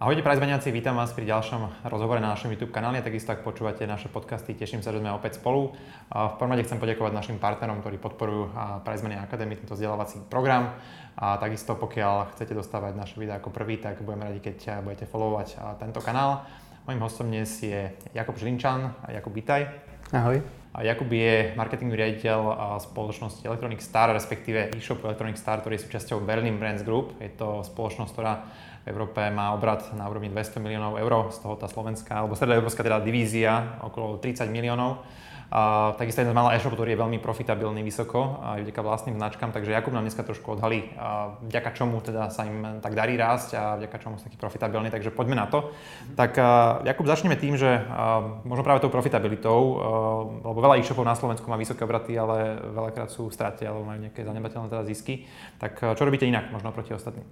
Ahojte prizmeniaci, vítam vás pri ďalšom rozhovore na našom YouTube kanáli a takisto ak počúvate naše podcasty, teším sa, že sme opäť spolu. V prvom rade chcem poďakovať našim partnerom, ktorí podporujú Prizmenia Academy, tento vzdelávací program. A takisto pokiaľ chcete dostávať naše videá ako prvý, tak budeme radi, keď budete followovať tento kanál. Mojím hostom dnes je Jakub Žlinčan. Jakub, vítaj. Ahoj. Jakub je marketingový riaditeľ spoločnosti Electronic Star, respektíve e-shopu Electronic Star, ktorý je súčasťou Berlin Brands Group. Je to spoločnosť, ktorá v Európe má obrad na úrovni 200 miliónov eur, z toho tá slovenská, alebo stredoeurópska teda divízia okolo 30 miliónov. A takisto jeden z malá e-shop, ktorý je veľmi profitabilný vysoko aj vďaka vlastným značkám, takže Jakub nám dneska trošku odhalí, vďaka čomu teda sa im tak darí rásť a vďaka čomu sú taký profitabilní, takže poďme na to. Tak Jakub, začneme tým, že možno práve tou profitabilitou, lebo veľa e-shopov na Slovensku má vysoké obraty, ale veľakrát sú v strate alebo majú nejaké zanedbateľné teda zisky. Tak čo robíte inak možno proti ostatným?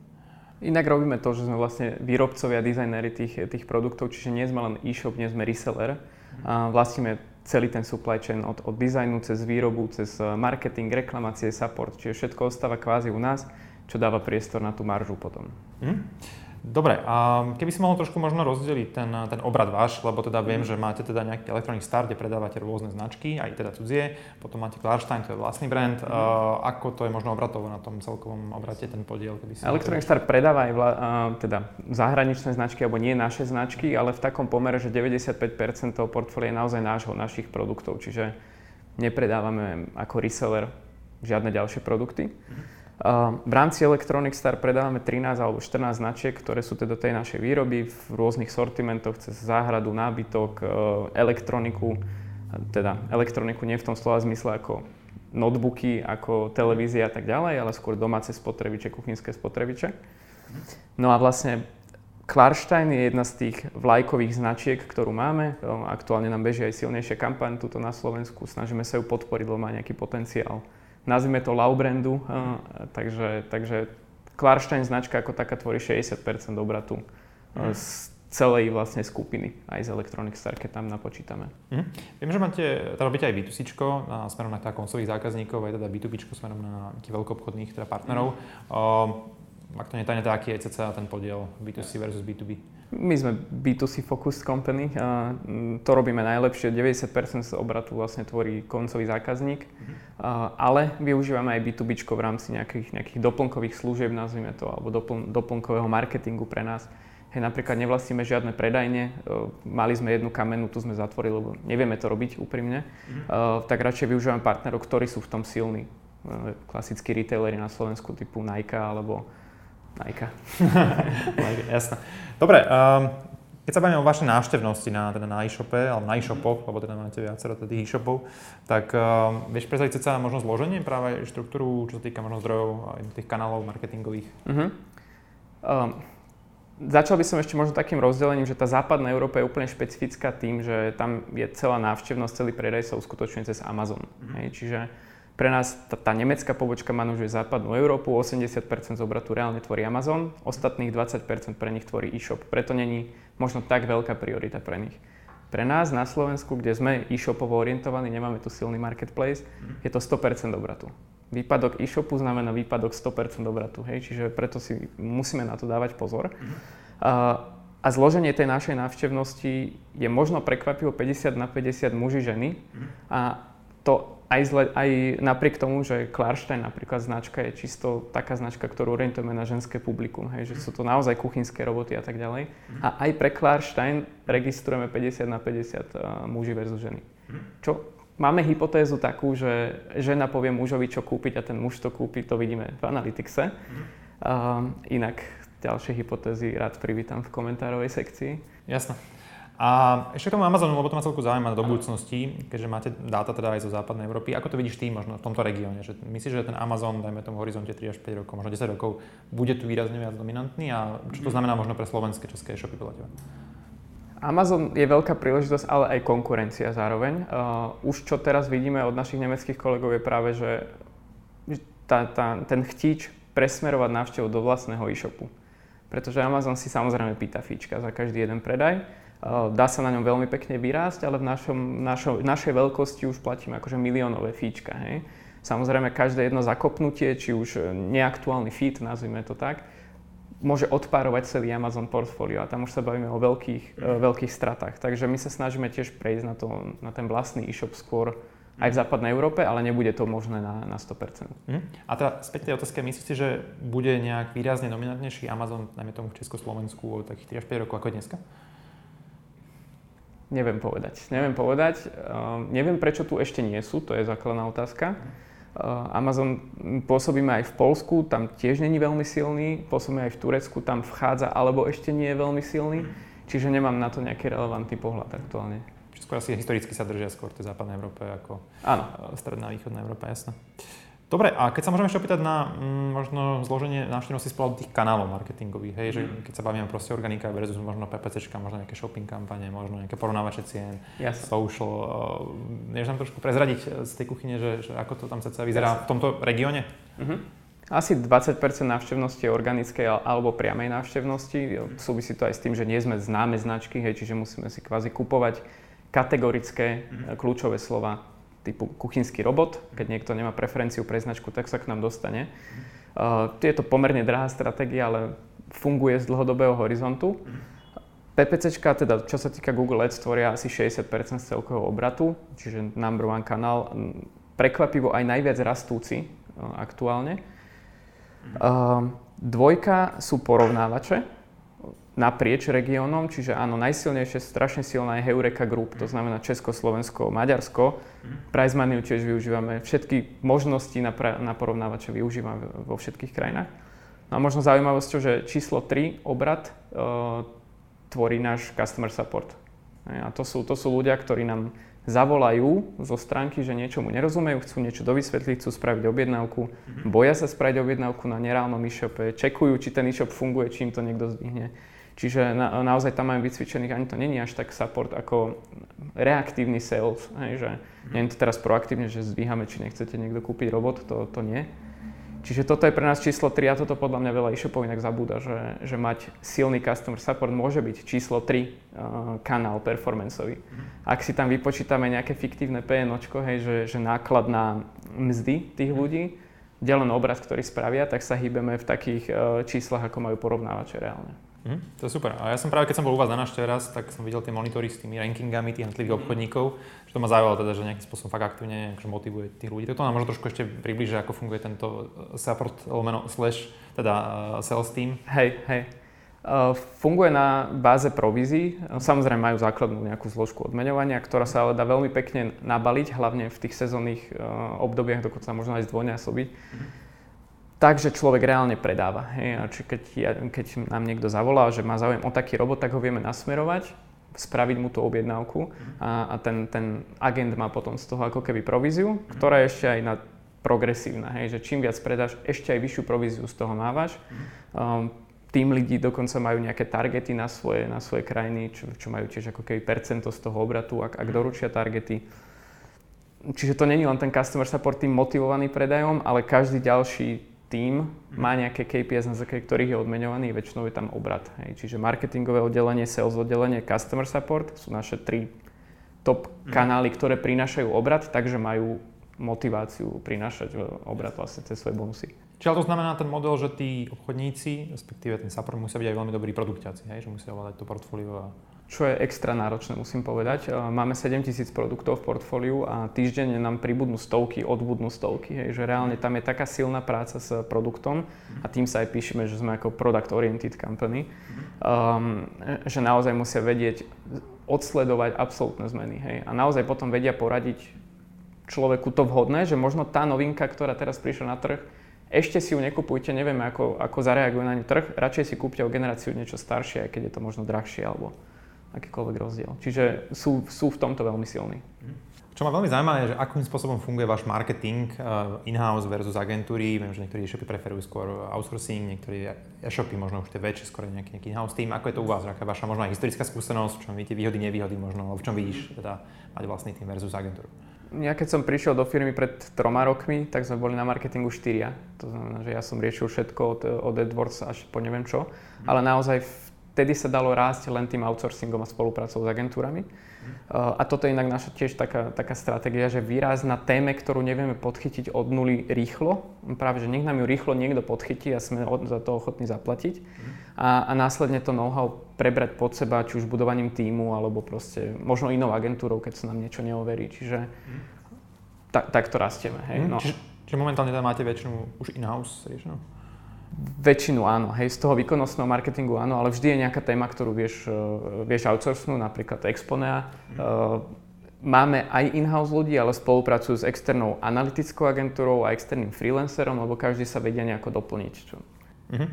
Inak robíme to, že sme vlastne výrobcovia, dizajnéri tých, tých produktov, čiže nie sme len e-shop, nie sme reseller. A vlastníme celý ten supply chain od, od dizajnu cez výrobu, cez eh, marketing, reklamácie, support, čiže všetko ostáva kvázi u nás, čo dáva priestor na tú maržu potom. Mm. Dobre, a keby si mohol trošku možno rozdeliť ten, ten obrad váš, lebo teda viem, že máte teda nejaký Electronic Star, kde predávate rôzne značky, aj teda cudzie, potom máte Klarstein, to je vlastný brand. Mm. Uh, ako to je možno obratovo na tom celkovom obrate ten podiel? Keby si Electronic Star predáva aj vla, uh, teda zahraničné značky, alebo nie naše značky, ale v takom pomere, že 95% toho portfólia je naozaj nášho, našich produktov, čiže nepredávame ako reseller žiadne ďalšie produkty. Mm. V rámci Electronic Star predávame 13 alebo 14 značiek, ktoré sú teda tej našej výroby v rôznych sortimentoch cez záhradu, nábytok, e, elektroniku, teda elektroniku nie v tom slova zmysle ako notebooky, ako televízia a tak ďalej, ale skôr domáce spotrebiče, kuchynské spotrebiče. No a vlastne Klarstein je jedna z tých vlajkových značiek, ktorú máme. Aktuálne nám beží aj silnejšia kampaň tuto na Slovensku. Snažíme sa ju podporiť, lebo má nejaký potenciál nazvime to Lau brandu, takže, takže Klarstein značka ako taká tvorí 60% obratu mm. z celej vlastne skupiny, aj z Electronic Star, keď tam napočítame. Mm. Viem, že máte, teda robíte aj B2C, smerom na teda koncových zákazníkov, aj teda B2B smerom na veľkoobchodných teda partnerov. Mm. Uh, ak to netajne, teda aký je cca ten podiel B2C versus B2B? My sme B2C focused company a to robíme najlepšie. 90% z obratu vlastne tvorí koncový zákazník, mm-hmm. ale využívame aj B2B v rámci nejakých, nejakých doplnkových služieb, nazvime to, alebo dopl- doplnkového marketingu pre nás. Hej, napríklad nevlastníme žiadne predajne, mali sme jednu kamennú, tu sme zatvorili, lebo nevieme to robiť úprimne, mm-hmm. tak radšej využívame partnerov, ktorí sú v tom silní. Klasickí retailery na Slovensku typu Nike alebo Nike. Nike, jasné. Dobre, um, keď sa bavíme o vašej návštevnosti na, teda na e-shope, alebo na e-shopoch, lebo teda máte viacero tých e-shopov, tak um, vieš predstaviť sa možno zloženie práve štruktúru, čo sa týka možno zdrojov tých kanálov marketingových? Uh-huh. Um, začal by som ešte možno takým rozdelením, že tá západná Európa je úplne špecifická tým, že tam je celá návštevnosť, celý predaj sa uskutočňuje cez Amazon. Uh-huh. Hej, čiže pre nás tá, tá nemecká pobočka manažuje západnú Európu, 80% z obratu reálne tvorí Amazon, ostatných 20% pre nich tvorí e-shop. Preto není možno tak veľká priorita pre nich. Pre nás na Slovensku, kde sme e-shopovo orientovaní, nemáme tu silný marketplace, mm. je to 100% obratu. Výpadok e-shopu znamená výpadok 100% obratu, hej? čiže preto si musíme na to dávať pozor. Mm. A, zloženie tej našej návštevnosti je možno prekvapivo 50 na 50 muži, ženy. Mm. A to aj, zle, aj napriek tomu, že Klarstein napríklad značka je čisto taká značka, ktorú orientujeme na ženské publikum, hej, že sú to naozaj kuchynské roboty a tak ďalej. Mhm. A aj pre Klarstein registrujeme 50 na 50 uh, muži versus ženy. Mhm. Čo máme hypotézu takú, že žena povie mužovi, čo kúpiť a ten muž to kúpi, to vidíme v Analytixe. Uh, inak ďalšie hypotézy rád privítam v komentárovej sekcii. Jasné. A ešte k tomu Amazonu, lebo to ma celku zaujíma do budúcnosti, keďže máte dáta teda aj zo západnej Európy. Ako to vidíš ty možno v tomto regióne? Že myslíš, že ten Amazon, dajme tomu horizonte 3 až 5 rokov, možno 10 rokov, bude tu výrazne viac dominantný? A čo to znamená možno pre slovenské, české e-shopy podľa teba? Amazon je veľká príležitosť, ale aj konkurencia zároveň. Uh, už čo teraz vidíme od našich nemeckých kolegov je práve, že tá, tá, ten chtíč presmerovať návštevu do vlastného e-shopu. Pretože Amazon si samozrejme pýta fíčka za každý jeden predaj Dá sa na ňom veľmi pekne vyrásť, ale v našom, našo, našej veľkosti už platíme akože miliónové fíčka. Hej. Samozrejme, každé jedno zakopnutie, či už neaktuálny fit, nazvime to tak, môže odpárovať celý Amazon portfólio a tam už sa bavíme o veľkých, mm. veľkých stratách. Takže my sa snažíme tiež prejsť na, to, na ten vlastný e-shop skôr aj v západnej Európe, ale nebude to možné na, na 100%. Mm. A teda späť tej otázke, myslíte, že bude nejak výrazne dominantnejší Amazon, najmä tomu v Československu, o takých 3 až 5 rokov ako dneska? Neviem povedať. Neviem povedať. Uh, neviem, prečo tu ešte nie sú, to je základná otázka. Uh, Amazon pôsobíme aj v Polsku, tam tiež není veľmi silný, pôsobíme aj v Turecku, tam vchádza, alebo ešte nie je veľmi silný, čiže nemám na to nejaký relevantný pohľad aktuálne skôr asi historicky sa držia skôr v tej západnej Európe ako Áno. E, stredná a východná Európa, jasné. Dobre, a keď sa môžeme ešte opýtať na mm, možno zloženie návštevnosti z tých kanálov marketingových, hej, že keď sa bavíme proste organika versus možno PPC, možno nejaké shopping kampane, možno nejaké porovnávače cien, Jasne. social, uh, vieš nám trošku prezradiť z tej kuchyne, že, že ako to tam ceca vyzerá Jasne. v tomto regióne? Mm-hmm. Asi 20% návštevnosti je organickej alebo priamej návštevnosti. Súvisí to aj s tým, že nie sme známe značky, hej, čiže musíme si kvázi kupovať kategorické mm-hmm. kľúčové slova typu kuchynský robot. Keď niekto nemá preferenciu pre značku, tak sa k nám dostane. Uh, je to pomerne drahá stratégia, ale funguje z dlhodobého horizontu. PPCčka, teda čo sa týka Google Ads, tvoria asi 60% z celkového obratu, čiže number one kanál. Prekvapivo aj najviac rastúci uh, aktuálne. Uh, dvojka sú porovnávače, naprieč regiónom, čiže áno, najsilnejšie, strašne silná je Heureka Group, to znamená Česko, Slovensko, Maďarsko. Price Money tiež využívame, všetky možnosti na, pra- na porovnávače využívame vo všetkých krajinách. No a možno zaujímavosťou, že číslo 3, obrad, uh, tvorí náš customer support. A to sú, to sú ľudia, ktorí nám zavolajú zo stránky, že niečomu nerozumejú, chcú niečo dovysvetliť, chcú spraviť objednávku, boja sa spraviť objednávku na nereálnom e-shope, čekujú, či ten e-shop funguje, či im to niekto zdvihne. Čiže na, naozaj tam máme vycvičených, ani to není až tak support ako reaktívny sales, hej, že mm. nie je to teraz proaktívne, že zdvíhame, či nechcete niekto kúpiť robot, to, to nie. Čiže toto je pre nás číslo 3 a toto podľa mňa veľa e-shopov inak zabúda, že, že mať silný customer support môže byť číslo 3 uh, kanál performanceový. Mm. Ak si tam vypočítame nejaké fiktívne PNOčko, hej, že, že náklad na mzdy tých mhm. ľudí, delen obraz, ktorý spravia, tak sa hýbeme v takých uh, číslach, ako majú porovnávače reálne. Mm, to je super. A ja som práve, keď som bol u vás na návšteve raz, tak som videl tie monitory s tými rankingami tých jednotlivých mhm. obchodníkov, že to ma zaujalo teda, že nejakým spôsobom fakt aktívne akože motivuje tých ľudí. Toto nám možno trošku ešte približuje, ako funguje tento eh, support lomeno slash, teda uh, sales team. Hej, hej. Uh, funguje na báze provízií. Samozrejme majú základnú nejakú zložku odmeňovania, ktorá sa ale dá veľmi pekne nabaliť, hlavne v tých sezónnych uh, obdobiach, dokonca možno aj zdvojnásobiť. Mm-hmm tak, že človek reálne predáva. Hej. Či keď, ja, keď nám niekto zavolá, že má záujem o taký robot, tak ho vieme nasmerovať, spraviť mu tú objednávku a, a ten, ten agent má potom z toho ako keby províziu, ktorá je ešte aj na progresívna, hej, že čím viac predáš, ešte aj vyššiu províziu z toho mávaš. Um, tým ľudí dokonca majú nejaké targety na svoje, na svoje krajiny, čo, čo majú tiež ako keby percento z toho obratu, ak, ak doručia targety. Čiže to není len ten customer support tým motivovaný predajom, ale každý ďalší tým má nejaké KPIs, na základe ktorých je odmeňovaný, väčšinou je tam obrad. Hej. Čiže marketingové oddelenie, sales oddelenie, customer support sú naše tri top mm. kanály, ktoré prinášajú obrad, takže majú motiváciu prinášať e, obrad vlastne cez svoje bonusy. Čiže to znamená ten model, že tí obchodníci, respektíve ten support musia byť aj veľmi dobrí produktiaci, hej? že musia ovládať to portfólio a čo je extra náročné, musím povedať. Máme 7000 produktov v portfóliu a týždenne nám pribudnú stovky, odbudnú stovky. Hej, že reálne tam je taká silná práca s produktom a tým sa aj píšeme, že sme ako product oriented company, um, že naozaj musia vedieť odsledovať absolútne zmeny. Hej, a naozaj potom vedia poradiť človeku to vhodné, že možno tá novinka, ktorá teraz prišla na trh, ešte si ju nekupujte, nevieme ako, ako zareaguje na ňu trh, radšej si kúpte o generáciu niečo staršie, aj keď je to možno drahšie alebo akýkoľvek rozdiel. Čiže sú, sú v tomto veľmi silní. Čo ma veľmi zaujíma je, že akým spôsobom funguje váš marketing uh, in-house versus agentúry. Viem, že niektorí e-shopy preferujú skôr outsourcing, niektorí e-shopy možno už tie väčšie, skôr nejaký, nejaký in-house tým. Ako je to u vás? Aká je vaša možno aj historická skúsenosť? V čom vidíte výhody, nevýhody možno? V čom vidíš teda mať vlastný tým versus agentúru? Ja keď som prišiel do firmy pred troma rokmi, tak sme boli na marketingu štyria. To znamená, že ja som riešil všetko od, od AdWords až po neviem čo. Ale naozaj vtedy sa dalo rásť len tým outsourcingom a spoluprácou s agentúrami. A toto je inak naša tiež taká, taká stratégia, že výraz na téme, ktorú nevieme podchytiť od nuly rýchlo, práve že nech nám ju rýchlo niekto podchytí a sme za to ochotní zaplatiť. A, a následne to know-how prebrať pod seba, či už budovaním týmu, alebo proste možno inou agentúrou, keď sa nám niečo neoverí. Čiže tak, tak to rastieme. Hej? No. Čiže, čiže momentálne tam máte väčšinu už in-house riešenú? Väčšinu áno, hej, z toho výkonnostného marketingu áno, ale vždy je nejaká téma, ktorú vieš, uh, vieš outsourcnúť, napríklad Exponea. Uh, máme aj in-house ľudí, ale spolupracujú s externou analytickou agentúrou a externým freelancerom, lebo každý sa vedia nejako doplniť. Čo? Uh-huh.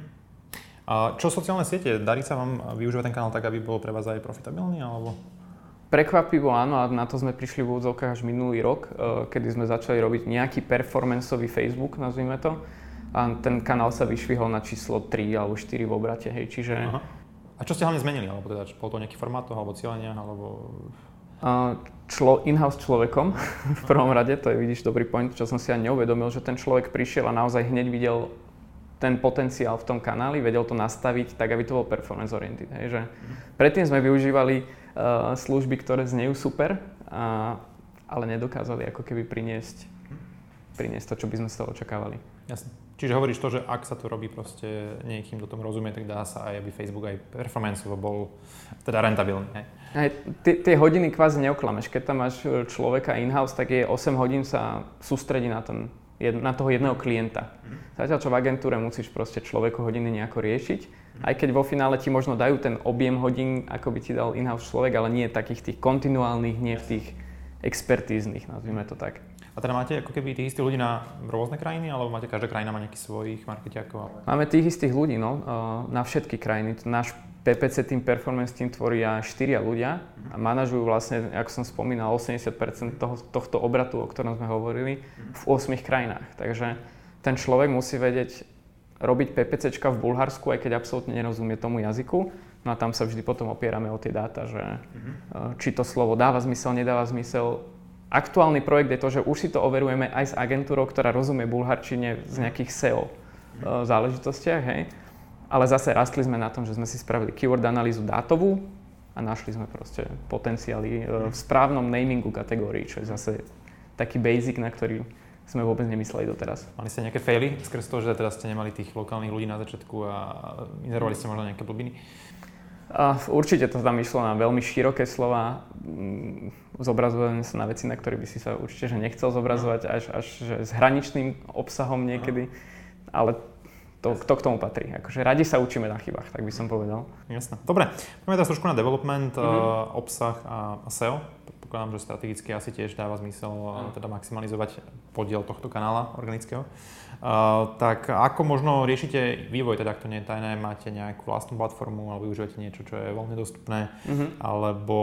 A čo sociálne siete? Darí sa vám využívať ten kanál tak, aby bol pre vás aj profitabilný? Alebo? Prekvapivo áno, a na to sme prišli v úvodzovkách až minulý rok, uh, kedy sme začali robiť nejaký performanceový Facebook, nazvime to a ten kanál sa vyšvihol na číslo 3 alebo 4 v obrate, hej, čiže... Aha. A čo ste hlavne zmenili? Alebo teda, bol to nejaký formát toho, alebo cieľenia, alebo... Uh, člo, in-house človekom v prvom rade, to je vidíš dobrý point, čo som si ani neuvedomil, že ten človek prišiel a naozaj hneď videl ten potenciál v tom kanáli, vedel to nastaviť tak, aby to bol performance oriented. Hej, že predtým sme využívali uh, služby, ktoré znejú super, uh, ale nedokázali ako keby priniesť, priniesť to, čo by sme z toho očakávali. Jasne. Čiže hovoríš to, že ak sa to robí proste niekým, kto tomu rozumie, tak dá sa aj, aby Facebook aj performanceovo bol teda rentabilný. Hej? Aj, tie hodiny kvázi neoklameš. Keď tam máš e, človeka in-house, tak je 8 hodín sa sústredí na, ten, na toho jedného klienta. Mhm. Zatiaľ, čo v agentúre musíš proste človeku hodiny nejako riešiť. Mhm. Aj keď vo finále ti možno dajú ten objem hodín, ako by ti dal in-house človek, ale nie takých tých kontinuálnych, nie v tých expertíznych, nazvime to tak. A teda máte ako keby tých istých ľudí na rôzne krajiny, alebo máte každá krajina má nejakých svojich marketiakov? Máme tých istých ľudí, no, na všetky krajiny. Náš PPC Team Performance Team tvoria štyria ľudia a manažujú vlastne, ako som spomínal, 80% toho, tohto obratu, o ktorom sme hovorili, v 8 krajinách. Takže ten človek musí vedieť robiť PPCčka v Bulharsku, aj keď absolútne nerozumie tomu jazyku. No a tam sa vždy potom opierame o tie dáta, že uh-huh. či to slovo dáva zmysel, nedáva zmysel, aktuálny projekt je to, že už si to overujeme aj s agentúrou, ktorá rozumie bulharčine z nejakých SEO e, záležitostiach, hej. Ale zase rastli sme na tom, že sme si spravili keyword analýzu dátovú a našli sme proste potenciály e, v správnom namingu kategórií, čo je zase taký basic, na ktorý sme vôbec nemysleli doteraz. Mali ste nejaké faily skrz toho, že teraz ste nemali tých lokálnych ľudí na začiatku a inzerovali ste možno nejaké blbiny? A určite to tam išlo na veľmi široké slova. Mm, zobrazujeme sa na veci, na ktoré by si sa určite že nechcel zobrazovať, až, až že s hraničným obsahom niekedy. Ale to, to k tomu patrí. Akože radi sa učíme na chybách, tak by som povedal. Jasné. Dobre, poďme teraz trošku na development, mm-hmm. obsah a SEO. Predpokladám, že strategicky asi tiež dáva zmysel mm. teda maximalizovať podiel tohto kanála organického. Uh, tak ako možno riešite vývoj, teda ak to nie je tajné, máte nejakú vlastnú platformu alebo využívate niečo, čo je voľne dostupné, mm-hmm. alebo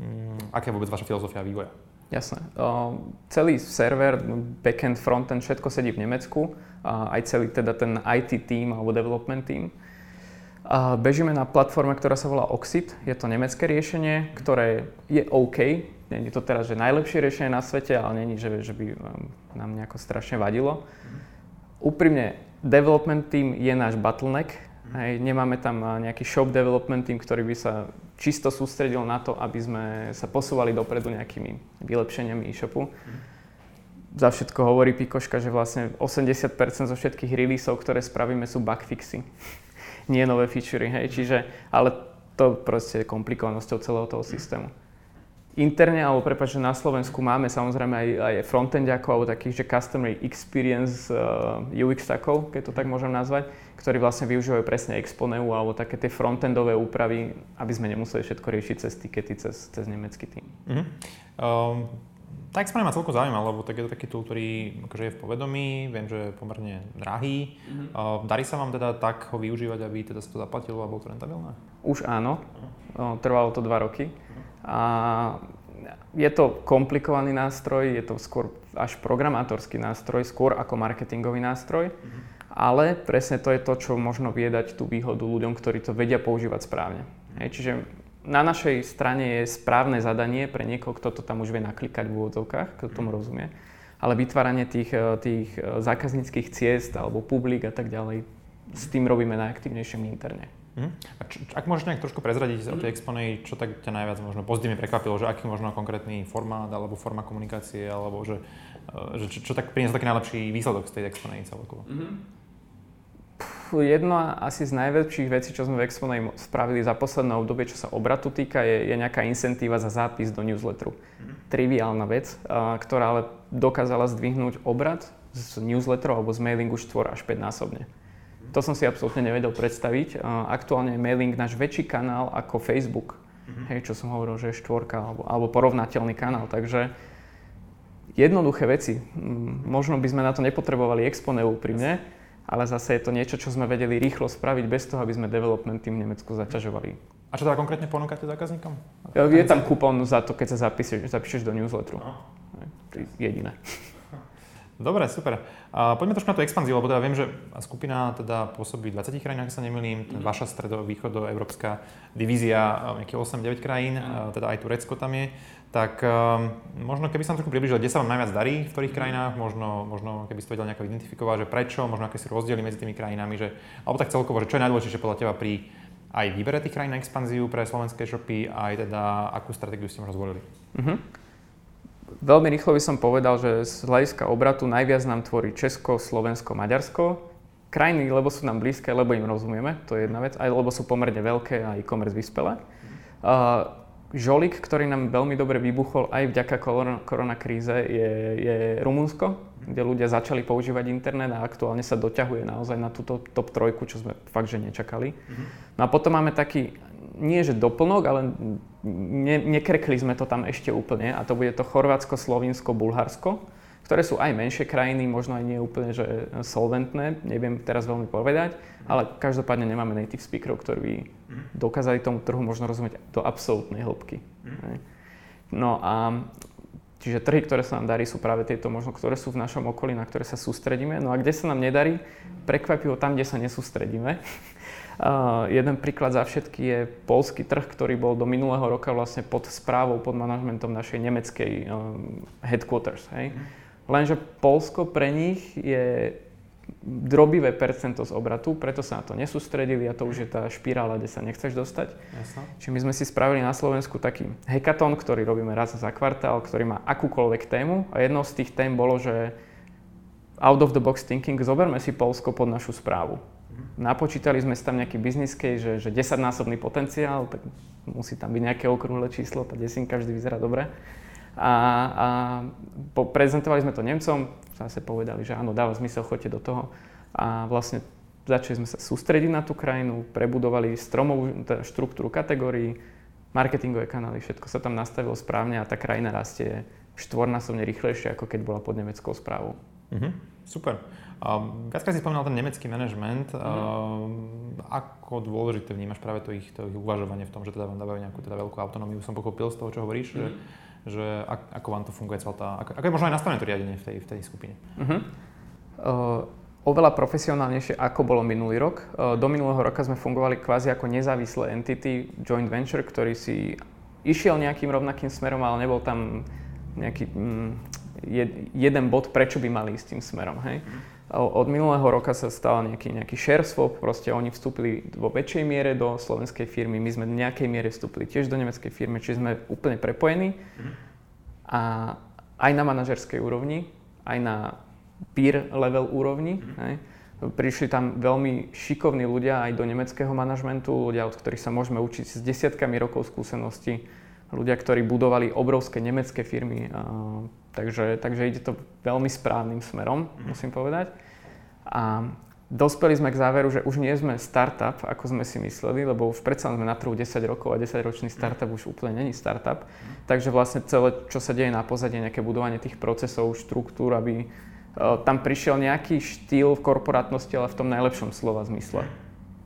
um, aká je vôbec vaša filozofia vývoja? Jasné. Uh, celý server, backend, frontend, všetko sedí v Nemecku. Uh, aj celý teda ten IT team alebo development team. Uh, bežíme na platforme, ktorá sa volá Oxid. Je to nemecké riešenie, ktoré je OK. Je to teraz že najlepšie riešenie na svete, ale není, že, že by um, nám nejako strašne vadilo. Mm úprimne, development team je náš bottleneck. Hej, nemáme tam nejaký shop development team, ktorý by sa čisto sústredil na to, aby sme sa posúvali dopredu nejakými vylepšeniami e-shopu. Za všetko hovorí Pikoška, že vlastne 80% zo všetkých releaseov, ktoré spravíme, sú bugfixy. Nie nové featurey, hej, čiže, ale to proste je komplikovanosťou celého toho systému interne, alebo prepáč, že na Slovensku máme samozrejme aj, aj frontendiakov, alebo takých, že customer experience uh, UX takov, keď to tak môžem nazvať, ktorí vlastne využívajú presne Exponeu alebo také tie frontendové úpravy, aby sme nemuseli všetko riešiť cez tikety, cez, cez nemecký tým. Uh-huh. Um, tak sa ma celkom zaujíma, lebo tak je to taký tool, ktorý akože je v povedomí, viem, že je pomerne drahý. Uh-huh. Uh, darí sa vám teda tak ho využívať, aby teda sa to zaplatilo a bolo to rentabilné? Už áno. Uh-huh. Trvalo to dva roky. A je to komplikovaný nástroj, je to skôr až programátorský nástroj, skôr ako marketingový nástroj, mm-hmm. ale presne to je to, čo možno vie dať tú výhodu ľuďom, ktorí to vedia používať správne. Hej, čiže na našej strane je správne zadanie pre niekoho, kto to tam už vie naklikať v úvodzovkách, kto tomu mhm. rozumie, ale vytváranie tých, eh, tých eh, zákazníckých ciest alebo publik a tak ďalej, s tým robíme najaktívnejšie my interne. Uh-huh. A č- ak môžeš nejak trošku prezradiť uh-huh. o tej Exponej, čo tak ťa najviac možno pozitívne prekvapilo, že aký možno konkrétny formát alebo forma komunikácie, alebo že, že čo, čo tak priniesol taký najlepší výsledok z tej Exponej celkovo? Uh-huh. Jedna asi z najväčších vecí, čo sme v Exponej spravili za posledné obdobie, čo sa obratu týka, je, je nejaká incentíva za zápis do newsletteru. Mm-hmm. Triviálna vec, a, ktorá ale dokázala zdvihnúť obrad z newsletteru alebo z mailingu 4 až 5 násobne. To som si absolútne nevedel predstaviť. Aktuálne je mailing náš väčší kanál ako Facebook. Mm-hmm. Hej, čo som hovoril, že je štvorka alebo, alebo porovnateľný kanál. Takže jednoduché veci. Možno by sme na to nepotrebovali Expone úprimne, ale zase je to niečo, čo sme vedeli rýchlo spraviť bez toho, aby sme development tým v Nemecku zaťažovali. A čo teda konkrétne ponúkate zákazníkom? Je tam kupón za to, keď sa zapíšeš, zapíšeš do newsletteru. No. Jediné. Dobre, super. A poďme trošku na tú expanziu, lebo teda viem, že skupina teda pôsobí v 20 krajinách, ak sa nemýlim, mm. vaša stredo-východoeurópska divízia, nejakých 8-9 krajín, mm. teda aj Turecko tam je. Tak um, možno keby som trošku približil, kde sa vám najviac darí, v ktorých krajinách, možno, možno keby ste vedel nejako identifikovať, že prečo, možno aké sú rozdiely medzi tými krajinami, že, alebo tak celkovo, že čo je najdôležitejšie podľa teba pri aj výbere tých krajín na expanziu pre slovenské shopy, aj teda akú stratégiu ste možno zvolili? Mm-hmm. Veľmi rýchlo by som povedal, že z hľadiska obratu najviac nám tvorí Česko, Slovensko, Maďarsko. Krajiny, lebo sú nám blízke, lebo im rozumieme, to je jedna vec, aj lebo sú pomerne veľké a e-commerce vyspelé. Uh, žolík, ktorý nám veľmi dobre vybuchol aj vďaka koronakríze, je, je Rumunsko, kde ľudia začali používať internet a aktuálne sa doťahuje naozaj na túto top trojku, čo sme fakt, že nečakali. No a potom máme taký nie že doplnok, ale ne, nekrekli sme to tam ešte úplne a to bude to Chorvátsko, Slovinsko, Bulharsko, ktoré sú aj menšie krajiny, možno aj nie úplne že solventné, neviem teraz veľmi povedať, ale každopádne nemáme native speakerov, ktorí by dokázali tomu trhu možno rozumieť do absolútnej hĺbky. No a čiže trhy, ktoré sa nám darí, sú práve tieto možno, ktoré sú v našom okolí, na ktoré sa sústredíme. No a kde sa nám nedarí, prekvapivo tam, kde sa nesústredíme. Uh, jeden príklad za všetky je polský trh, ktorý bol do minulého roka vlastne pod správou, pod manažmentom našej nemeckej um, headquarters. Hej. Mm. Lenže Polsko pre nich je drobivé percento z obratu, preto sa na to nesústredili a to už je tá špirála, kde sa nechceš dostať. Jasne. Čiže my sme si spravili na Slovensku taký hackathon, ktorý robíme raz za kvartál, ktorý má akúkoľvek tému a jednou z tých tém bolo, že out of the box thinking, zoberme si Polsko pod našu správu. Napočítali sme si tam nejaký business case, že, že 10-násobný potenciál, tak musí tam byť nejaké okrúhle číslo, tá desinka vždy vyzerá dobre. A, a prezentovali sme to Nemcom, zase povedali, že áno, dáva zmysel, choďte do toho. A vlastne začali sme sa sústrediť na tú krajinu, prebudovali stromovú teda štruktúru kategórií, marketingové kanály, všetko sa tam nastavilo správne a tá krajina rastie štvornásobne rýchlejšie, ako keď bola pod nemeckou správou. Mm-hmm. Super. Um, viackrát si spomínal ten nemecký manažment. Mm. Um, ako dôležité vnímaš práve to ich, to ich uvažovanie v tom, že teda vám dávajú nejakú teda veľkú autonómiu, som pochopil z toho, čo hovoríš, mm. že, že ak, ako vám to funguje celá tá, ako, ako je možno aj nastavené to riadenie v tej, v tej skupine? Mm-hmm. Uh, oveľa profesionálnejšie, ako bolo minulý rok. Uh, do minulého roka sme fungovali kvázi ako nezávislé entity, joint venture, ktorý si išiel nejakým rovnakým smerom, ale nebol tam nejaký mm, jed, jeden bod, prečo by mali ísť tým smerom. Hej? Mm. Od minulého roka sa stal nejaký, nejaký share swap, proste oni vstúpili vo väčšej miere do slovenskej firmy, my sme v nejakej miere vstúpili tiež do nemeckej firmy, čiže sme úplne prepojení. A aj na manažerskej úrovni, aj na peer level úrovni. Hej. Prišli tam veľmi šikovní ľudia aj do nemeckého manažmentu, ľudia, od ktorých sa môžeme učiť s desiatkami rokov skúsenosti, ľudia, ktorí budovali obrovské nemecké firmy Takže, takže ide to veľmi správnym smerom, mm. musím povedať. A dospeli sme k záveru, že už nie sme startup, ako sme si mysleli, lebo už predsa sme na trhu 10 rokov a 10-ročný startup už úplne není startup. Takže vlastne celé, čo sa deje na pozadí, nejaké budovanie tých procesov, štruktúr, aby uh, tam prišiel nejaký štýl v korporátnosti, ale v tom najlepšom slova zmysle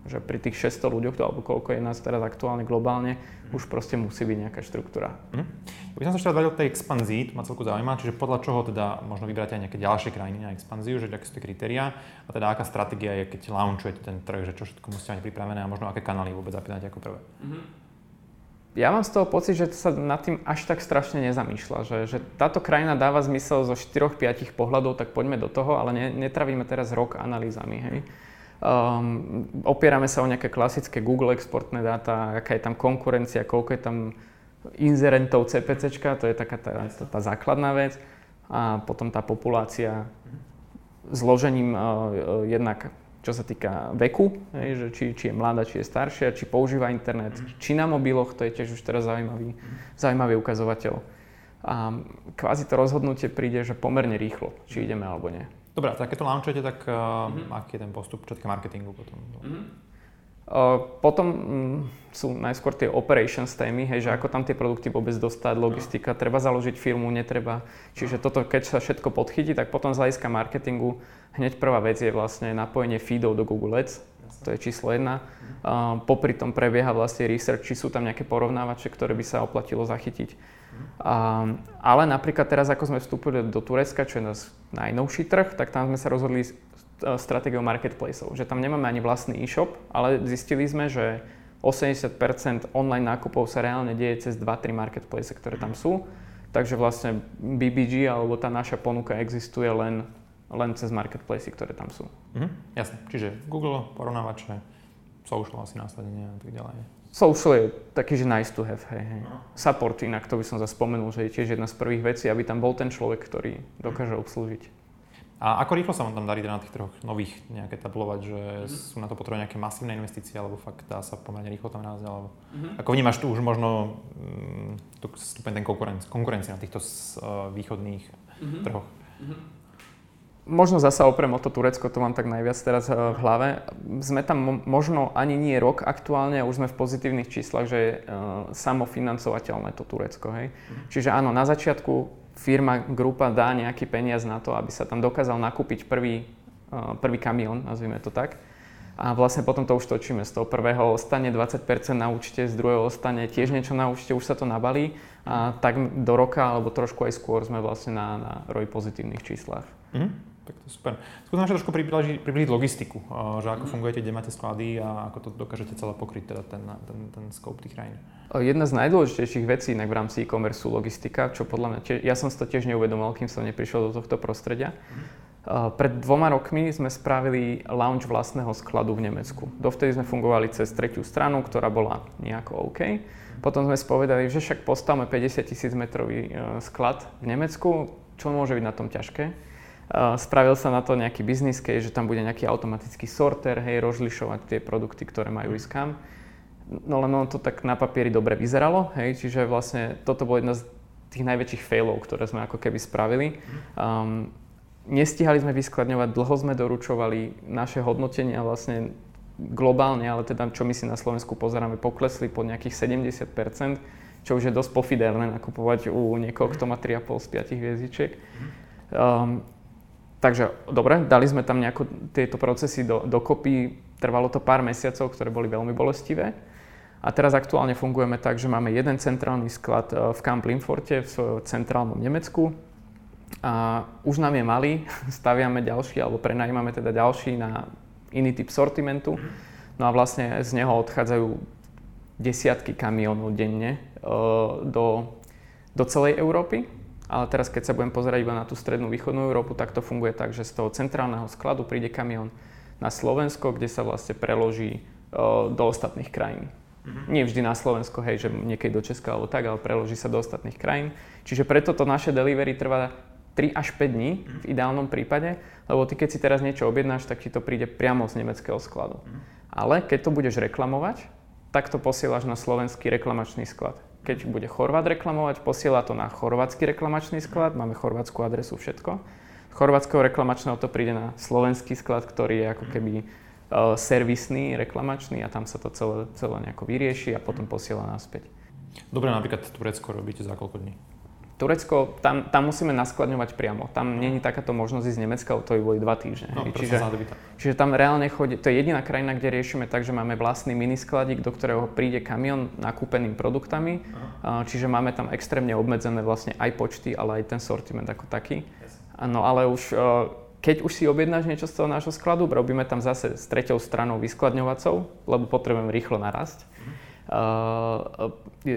že pri tých 600 ľuďoch, alebo koľko je nás teraz aktuálne globálne, mm. už proste musí byť nejaká štruktúra. Mm. Ja by som sa ešte vrátil tej expanzii, to ma celku zaujíma, čiže podľa čoho teda možno vybrať aj nejaké ďalšie krajiny na expanziu, že aké sú tie kritéria a teda aká stratégia je, keď launchujete ten trh, že čo všetko musíte mať pripravené a možno aké kanály vôbec zapínať ako prvé. Mm-hmm. Ja mám z toho pocit, že sa nad tým až tak strašne nezamýšľa, že, že táto krajina dáva zmysel zo 4-5 pohľadov, tak poďme do toho, ale ne, netravíme teraz rok analýzami. Hej. Um, opierame sa o nejaké klasické Google exportné dáta, aká je tam konkurencia, koľko je tam inzerentov CPC, to je taká tá, tá, tá základná vec. A potom tá populácia zložením uh, jednak čo sa týka veku, hej, že či, či je mladá, či je staršia, či používa internet, mm. či na mobiloch, to je tiež už teraz zaujímavý, mm. zaujímavý ukazovateľ. A kvázi to rozhodnutie príde, že pomerne rýchlo, či ideme alebo nie. Dobre, tak keď to launchujete, tak uh, mm-hmm. aký je ten postup, čo týka marketingu potom? Mm-hmm. Uh, potom um, sú najskôr tie operations témy, hej, že ako tam tie produkty vôbec dostať, logistika, treba založiť firmu, netreba. Čiže toto, keď sa všetko podchytí, tak potom z hľadiska marketingu hneď prvá vec je vlastne napojenie feedov do Google Ads, to je číslo jedna. Uh, popri tom prebieha vlastne research, či sú tam nejaké porovnávače, ktoré by sa oplatilo zachytiť. Ale napríklad teraz, ako sme vstúpili do Turecka, čo je nás najnovší trh, tak tam sme sa rozhodli E, stratégiou marketplaceov, že tam nemáme ani vlastný e-shop, ale zistili sme, že 80% online nákupov sa reálne deje cez 2-3 marketplace, ktoré tam sú. Takže vlastne BBG alebo tá naša ponuka existuje len, len cez marketplace, ktoré tam sú. Mhm, jasne. Čiže Google, porovnávače, social asi následne a tak ďalej. Social je taký, že nice to have, hej, hej. No. Support inak, to by som zase spomenul, že je tiež jedna z prvých vecí, aby tam bol ten človek, ktorý dokáže obslúžiť. A ako rýchlo sa vám tam darí na tých troch nových nejaké tablovať, že mm-hmm. sú na to potrebné nejaké masívne investície, alebo fakt dá sa pomerne rýchlo tam nájsť, alebo mm-hmm. ako vnímaš tu už možno um, tu stupeň ten konkurencie, konkurencie na týchto uh, východných mm-hmm. trhoch? Mm-hmm. Možno zasa oprem o to Turecko, to mám tak najviac teraz uh, v hlave. Sme tam možno ani nie rok aktuálne, už sme v pozitívnych číslach, že je uh, samofinancovateľné to Turecko. Hej? Mm-hmm. Čiže áno, na začiatku firma, grupa dá nejaký peniaz na to, aby sa tam dokázal nakúpiť prvý, uh, prvý kamión, nazvime to tak. A vlastne potom to už točíme. Z toho prvého ostane 20% na účte, z druhého ostane tiež niečo na účte, už sa to nabalí. A tak do roka, alebo trošku aj skôr sme vlastne na, na roj pozitívnych číslach. Mm-hmm. Tak to je super. Skúsim ešte trošku približiť, približiť logistiku, že ako fungujete, kde máte sklady a ako to dokážete celé pokryť, teda ten, ten, ten scope tých krajín. Jedna z najdôležitejších vecí inak v rámci e-commerce sú logistika, čo podľa mňa, ja som si to tiež neuvedomoval, kým som neprišiel do tohto prostredia. Pred dvoma rokmi sme spravili launch vlastného skladu v Nemecku. Dovtedy sme fungovali cez tretiu stranu, ktorá bola nejako OK. Potom sme spovedali, že však postavme 50 tisíc metrový sklad v Nemecku, čo môže byť na tom ťažké Spravil sa na to nejaký business case, že tam bude nejaký automatický sorter, hej, rozlišovať tie produkty, ktoré majú ísť kam. No len ono to tak na papieri dobre vyzeralo, hej, čiže vlastne toto bolo jedna z tých najväčších failov, ktoré sme ako keby spravili. Um, nestihali sme vyskladňovať, dlho sme doručovali naše hodnotenia vlastne globálne, ale teda čo my si na Slovensku pozeráme, poklesli po nejakých 70%, čo už je dosť pofiderné nakupovať u niekoho, kto má 3,5 z 5 hviezdičiek. Um, Takže dobre, dali sme tam nejako tieto procesy do, dokopy. Trvalo to pár mesiacov, ktoré boli veľmi bolestivé. A teraz aktuálne fungujeme tak, že máme jeden centrálny sklad e, v Camp Limforte v centrálnom Nemecku. A už nám je malý, staviame ďalší, alebo prenajímame teda ďalší na iný typ sortimentu. No a vlastne z neho odchádzajú desiatky kamionov denne e, do, do celej Európy. Ale teraz, keď sa budem pozerať iba na tú strednú východnú Európu, tak to funguje tak, že z toho centrálneho skladu príde kamión na Slovensko, kde sa vlastne preloží uh, do ostatných krajín. Mm-hmm. Nie vždy na Slovensko, hej, že niekedy do Česka alebo tak, ale preloží sa do ostatných krajín. Čiže preto to naše delivery trvá 3 až 5 dní mm-hmm. v ideálnom prípade, lebo ty keď si teraz niečo objednáš, tak ti to príde priamo z nemeckého skladu. Mm-hmm. Ale keď to budeš reklamovať, tak to posielaš na slovenský reklamačný sklad. Keď bude Chorvát reklamovať, posiela to na chorvátsky reklamačný sklad, máme chorvátsku adresu, všetko. Chorvátskeho reklamačného to príde na slovenský sklad, ktorý je ako keby uh, servisný, reklamačný a tam sa to celé, celé nejako vyrieši a potom posiela naspäť. Dobre, napríklad Turecko robíte za koľko dní? Turecko, tam, tam musíme naskladňovať priamo. Tam není takáto možnosť ísť z Nemecka, to by boli dva týždne. No, čiže, čiže tam reálne chodí, to je jediná krajina, kde riešime tak, že máme vlastný miniskladík, do ktorého príde kamión nakúpeným produktami. Aha. Čiže máme tam extrémne obmedzené vlastne aj počty, ale aj ten sortiment ako taký. Yes. No ale už e, keď už si objednáš niečo z toho nášho skladu, robíme tam zase s treťou stranou vyskladňovacou, lebo potrebujem rýchlo narasť. Uh,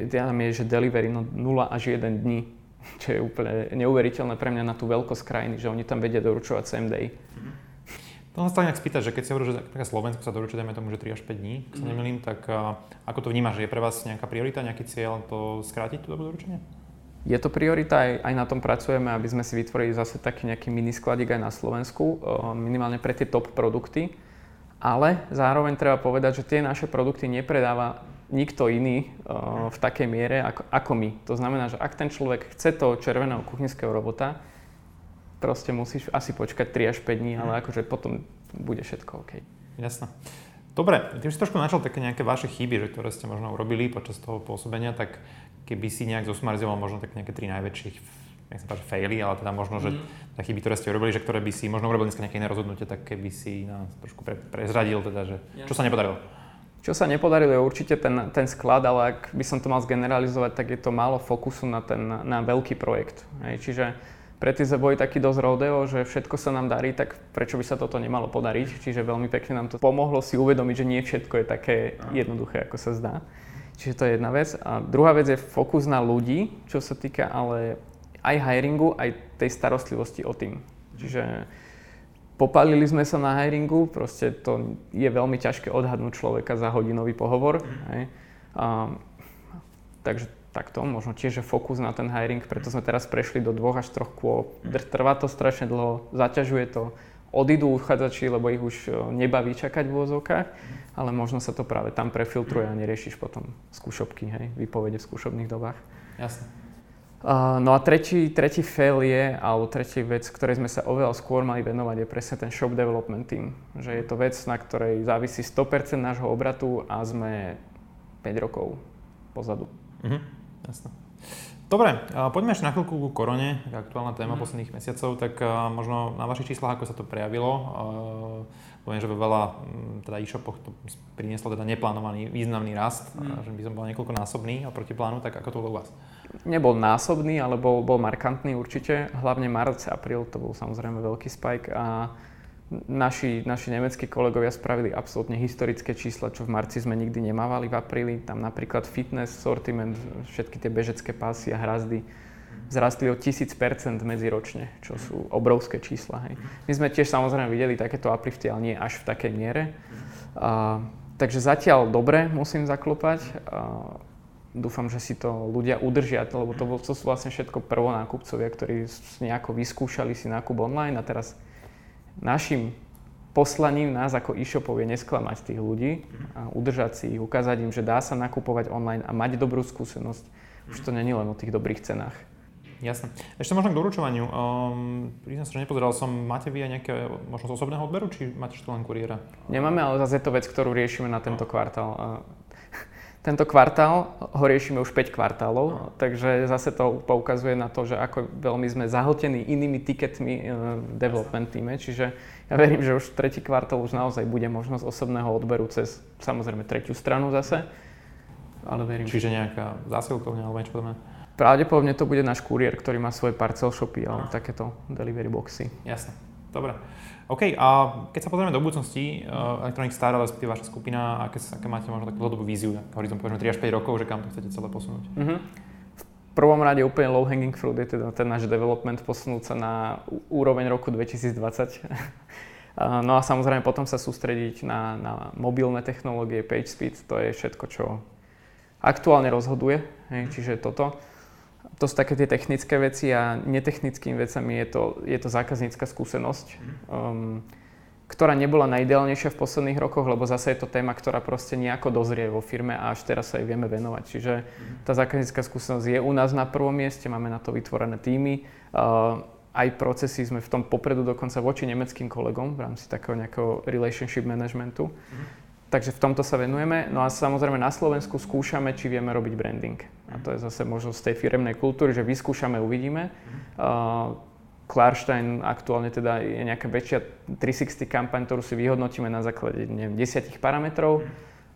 tam je, že delivery no 0 až 1 dní čo je úplne neuveriteľné pre mňa na tú veľkosť krajiny, že oni tam vedia doručovať same day. Mhm. To sa tak nejak spýtať, že keď si hovorí, že Slovensko sa doručuje, dajme tomu, že 3 až 5 dní, ak sa mm. nemýlim, tak ako to vnímaš? Je pre vás nejaká priorita, nejaký cieľ to skrátiť tú dobu doručenia? Je to priorita, aj, aj na tom pracujeme, aby sme si vytvorili zase taký nejaký mini skladík aj na Slovensku, minimálne pre tie top produkty. Ale zároveň treba povedať, že tie naše produkty nepredáva nikto iný uh, v takej miere ako, ako my. To znamená, že ak ten človek chce toho červeného kuchynského robota, proste musíš asi počkať 3 až 5 dní, ale mhm. akože potom bude všetko OK. Jasné. Dobre, už si trošku načal také nejaké vaše chyby, že, ktoré ste možno urobili počas toho pôsobenia, tak keby si nejak zosumarizoval možno tak nejaké tri najväčších nech sa páči, faily, ale teda možno, že mm. chyby, ktoré ste urobili, že ktoré by si možno urobili dneska nejaké iné rozhodnutie, tak keby si nás trošku pre, prezradil, teda, že čo sa nepodarilo. Čo sa nepodarilo je určite ten, ten sklad, ale ak by som to mal zgeneralizovať, tak je to málo fokusu na ten na veľký projekt. Hej. Čiže pre tie boli taký dosť rodeo, že všetko sa nám darí, tak prečo by sa toto nemalo podariť? Čiže veľmi pekne nám to pomohlo si uvedomiť, že nie všetko je také jednoduché, ako sa zdá. Čiže to je jedna vec. A druhá vec je fokus na ľudí, čo sa týka ale aj hiringu, aj tej starostlivosti o tým. Čiže Popálili sme sa na hiringu, proste to je veľmi ťažké odhadnúť človeka za hodinový pohovor. Hej. A, takže takto, možno tiež je fokus na ten hiring, preto sme teraz prešli do dvoch až troch kôl. Trvá to strašne dlho, zaťažuje to, odídu uchádzači, lebo ich už e, nebaví čakať v úvozovkách, ale možno sa to práve tam prefiltruje a neriešiš potom skúšobky, hej, vypovede v skúšobných dobách. Jasne. No a tretí, tretí fail je, alebo tretí vec, ktorej sme sa oveľa skôr mali venovať, je presne ten shop development team. Že je to vec, na ktorej závisí 100% nášho obratu a sme 5 rokov pozadu. Mhm, jasné. Dobre, poďme ešte na chvíľku ku korone, aktuálna téma mm. posledných mesiacov, tak možno na vašich číslach, ako sa to prejavilo. Poviem, že veľa teda e-shopoch to prinieslo teda neplánovaný významný rast, mm. že by som bol niekoľkonásobný oproti plánu, tak ako to bolo u vás? Nebol násobný, ale bol, bol markantný určite. Hlavne marec, apríl, to bol samozrejme veľký spike a naši, naši nemeckí kolegovia spravili absolútne historické čísla, čo v marci sme nikdy nemávali v apríli. Tam napríklad fitness, sortiment, všetky tie bežecké pásy a hrazdy zrastli o 1000% medziročne, čo sú obrovské čísla. Hej. My sme tiež samozrejme videli takéto uplifty, ale nie až v takej miere. A, takže zatiaľ dobre musím zaklopať. A, dúfam, že si to ľudia udržia, lebo to, bol, to sú vlastne všetko prvonákupcovia, ktorí nejako vyskúšali si nákup online a teraz našim poslaním nás ako e-shopov je nesklamať tých ľudí a udržať si ich, ukázať im, že dá sa nakupovať online a mať dobrú skúsenosť. Už to není len o tých dobrých cenách. Jasné. Ešte možno k doručovaniu. Um, priznám sa, že nepozeral som, máte vy aj nejaké možnosť osobného odberu, či máte ešte len kuriéra? Nemáme, ale zase je to vec, ktorú riešime na tento no. kvartál. Tento kvartál ho riešime už 5 kvartálov, no. takže zase to poukazuje na to, že ako veľmi sme zahltení inými tiketmi e, v development týme, čiže ja verím, že už tretí kvartál už naozaj bude možnosť osobného odberu cez samozrejme tretiu stranu zase. Ale verím. Čiže nejaká zásilkovňa alebo niečo podobné? Pravdepodobne to bude náš kuriér, ktorý má svoje parcel shopy alebo takéto delivery boxy. Jasné. Dobre. OK, a keď sa pozrieme do budúcnosti, uh, Electronic Star, respektíve vaša skupina, aké, aké máte možno takú dlhodobú víziu, horizont povedzme 3 až 5 rokov, že kam to chcete celé posunúť? Uh-huh. V prvom rade úplne low hanging fruit je teda ten náš development posunúť sa na úroveň roku 2020. no a samozrejme potom sa sústrediť na, na mobilné technológie, page speed, to je všetko, čo aktuálne rozhoduje, čiže toto to sú také tie technické veci a netechnickými vecami je to, je to zákaznícka skúsenosť, um, ktorá nebola najideálnejšia v posledných rokoch, lebo zase je to téma, ktorá proste nejako dozrie vo firme a až teraz sa jej vieme venovať. Čiže tá zákaznícka skúsenosť je u nás na prvom mieste, máme na to vytvorené týmy. Uh, aj procesy sme v tom popredu dokonca voči nemeckým kolegom v rámci takého nejakého relationship managementu. Mm. Takže v tomto sa venujeme. No a samozrejme na Slovensku skúšame, či vieme robiť branding. A to je zase možnosť tej firemnej kultúry, že vyskúšame, uvidíme. Uh, Klarstein aktuálne teda je nejaká väčšia 360 kampaň, ktorú si vyhodnotíme na základe neviem, desiatich parametrov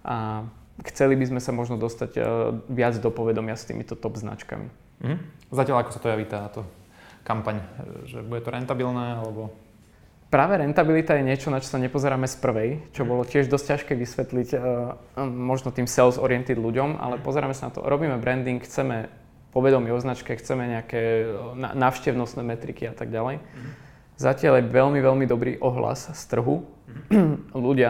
a chceli by sme sa možno dostať uh, viac do povedomia s týmito top značkami. Mm. Zatiaľ ako sa to javí táto kampaň? Že bude to rentabilné alebo Práve rentabilita je niečo, na čo sa nepozeráme z prvej, čo bolo tiež dosť ťažké vysvetliť uh, možno tým sales-oriented ľuďom, ale pozeráme sa na to, robíme branding, chceme povedomie o značke, chceme nejaké návštevnostné metriky a tak ďalej. Zatiaľ je veľmi, veľmi dobrý ohlas z trhu. Mm-hmm. Ľudia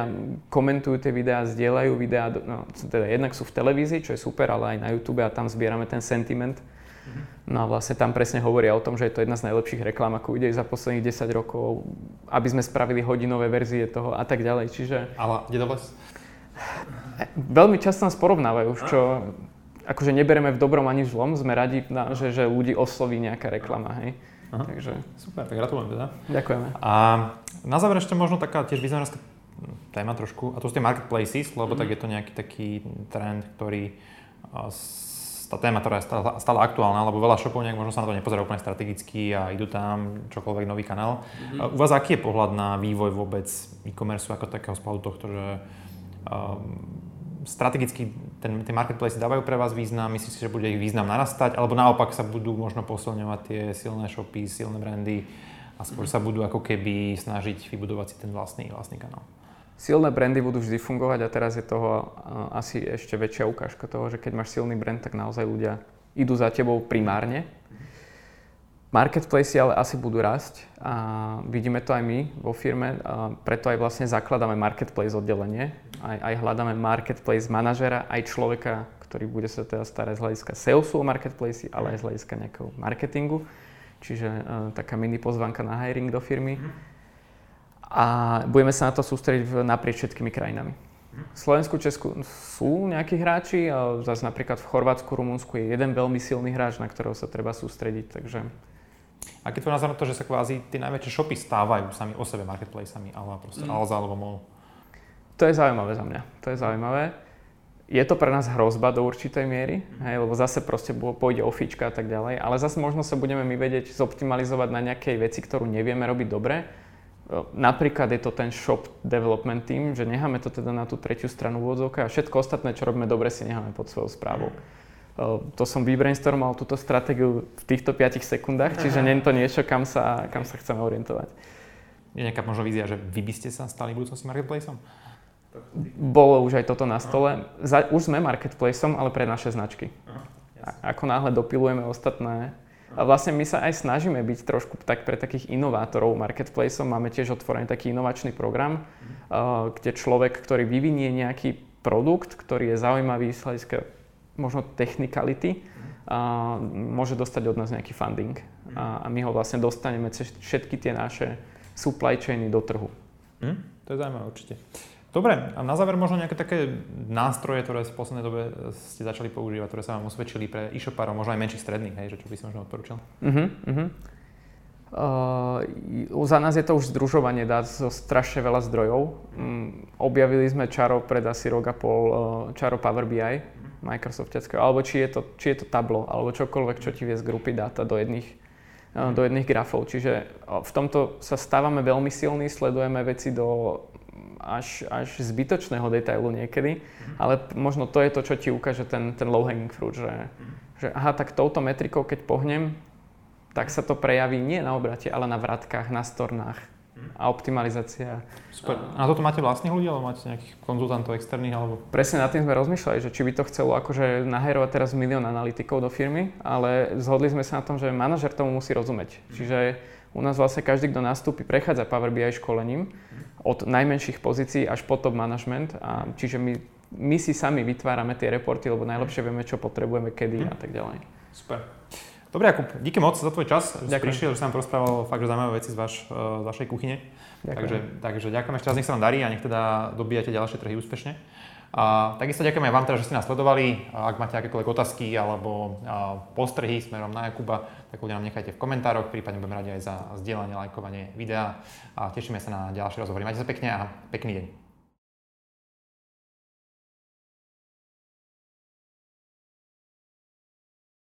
komentujú tie videá, zdieľajú videá, no, teda jednak sú v televízii, čo je super, ale aj na YouTube a tam zbierame ten sentiment. No a vlastne tam presne hovoria o tom, že je to jedna z najlepších reklám, ako ide za posledných 10 rokov, aby sme spravili hodinové verzie toho a tak ďalej. Čiže... Ale kde to Veľmi často nás porovnávajú, čo akože nebereme v dobrom ani v zlom, sme radi, na, že, že ľudí osloví nejaká reklama, hej. Aha. Takže... Super, tak gratulujem teda. Ďakujeme. A na záver ešte možno taká tiež vizionárska téma trošku, a to sú tie marketplaces, lebo mm-hmm. tak je to nejaký taký trend, ktorý tá téma, ktorá je stále, stále aktuálna, lebo veľa shopov nejak možno sa na to nepozerá úplne strategicky a idú tam čokoľvek nový kanál. Mm-hmm. U vás aký je pohľad na vývoj vôbec e-commerce ako takého z tohto, že um, strategicky ten, tie marketplace dávajú pre vás význam, myslíte si, že bude ich význam narastať, alebo naopak sa budú možno posilňovať tie silné shopy, silné brandy a skôr sa budú ako keby snažiť vybudovať si ten vlastný, vlastný kanál? Silné brandy budú vždy fungovať a teraz je toho asi ešte väčšia ukážka toho, že keď máš silný brand, tak naozaj ľudia idú za tebou primárne Marketplace ale asi budú rásť a vidíme to aj my vo firme, a preto aj vlastne zakladáme marketplace oddelenie. Aj, aj hľadáme marketplace manažera, aj človeka, ktorý bude sa teda starať z hľadiska salesu o marketplace, ale aj z hľadiska nejakého marketingu. Čiže uh, taká mini pozvanka na hiring do firmy. A budeme sa na to sústrediť naprieč všetkými krajinami. V Slovensku, Česku sú nejakí hráči, zase napríklad v Chorvátsku, Rumunsku je jeden veľmi silný hráč, na ktorého sa treba sústrediť, takže Aký je tvoj názor na to, že sa kvázi tie najväčšie shopy stávajú sami o sebe marketplacami, ale proste mm. Alza alebo MOL? To je zaujímavé za mňa. To je zaujímavé. Je to pre nás hrozba do určitej miery, hej, lebo zase proste pôjde o fička a tak ďalej, ale zase možno sa budeme my vedieť zoptimalizovať na nejakej veci, ktorú nevieme robiť dobre. Napríklad je to ten shop development team, že necháme to teda na tú tretiu stranu úvodzovka a všetko ostatné, čo robíme dobre, si necháme pod svojou správou. Mm to som vybrainstormoval túto stratégiu v týchto 5 sekundách, čiže nie je to niečo, kam sa, kam sa chceme orientovať. Je nejaká možno vízia, že vy by ste sa stali budúcnosti marketplaceom? Bolo už aj toto na stole. Za, už sme marketplaceom, ale pre naše značky. A, ako náhle dopilujeme ostatné. A vlastne my sa aj snažíme byť trošku tak pre takých inovátorov marketplaceom. Máme tiež otvorený taký inovačný program, uh, kde človek, ktorý vyvinie nejaký produkt, ktorý je zaujímavý z hľadiska možno technicality a môže dostať od nás nejaký funding. A, a my ho vlastne dostaneme cez všetky tie naše supply chainy do trhu. Hm? To je zaujímavé určite. Dobre, a na záver možno nejaké také nástroje, ktoré v poslednej dobe ste začali používať, ktoré sa vám osvedčili pre e-shopárov, možno aj menších stredných, hej, že čo by si možno odporučil? Uh-huh, uh-huh. Uh, za nás je to už združovanie dát zo strašne veľa zdrojov. Um, objavili sme čaro pred asi rok a pol, uh, čaro Power BI, Microsoftiackého, alebo či je, to, či je to tablo, alebo čokoľvek, čo ti vie z grupy dáta do jedných, mm. do jedných grafov. Čiže v tomto sa stávame veľmi silní, sledujeme veci do až, až zbytočného detailu niekedy, mm. ale možno to je to, čo ti ukáže ten, ten low hanging fruit, že, mm. že aha, tak touto metrikou, keď pohnem, tak sa to prejaví nie na obrate, ale na vratkách, na stornách, a optimalizácia. Super. A na toto máte vlastných ľudí, alebo máte nejakých konzultantov externých? Alebo... Presne nad tým sme rozmýšľali, že či by to chcelo akože nahajrovať teraz milión analytikov do firmy, ale zhodli sme sa na tom, že manažer tomu musí rozumieť. Čiže u nás vlastne každý, kto nastúpi, prechádza Power BI školením od najmenších pozícií až po top management. A čiže my, my si sami vytvárame tie reporty, lebo najlepšie vieme, čo potrebujeme, kedy a tak ďalej. Super. Dobre, Jakub, díky moc za tvoj čas, že si prišiel, že sa nám porozprával fakt, že zaujímavé veci z, vaš, eh, z vašej kuchyne. Ďakujem. Takže, takže ďakujem ešte raz, nech sa vám darí a nech teda dobíjate ďalšie trhy úspešne. A takisto ďakujem aj vám teda, že ste nás sledovali. Ak máte akékoľvek otázky alebo postrehy smerom na Jakuba, tak ľudia nám nechajte v komentároch, prípadne budeme radi aj za zdieľanie, lajkovanie videa a tešíme sa na ďalšie rozhovory. Majte sa pekne a pekný deň.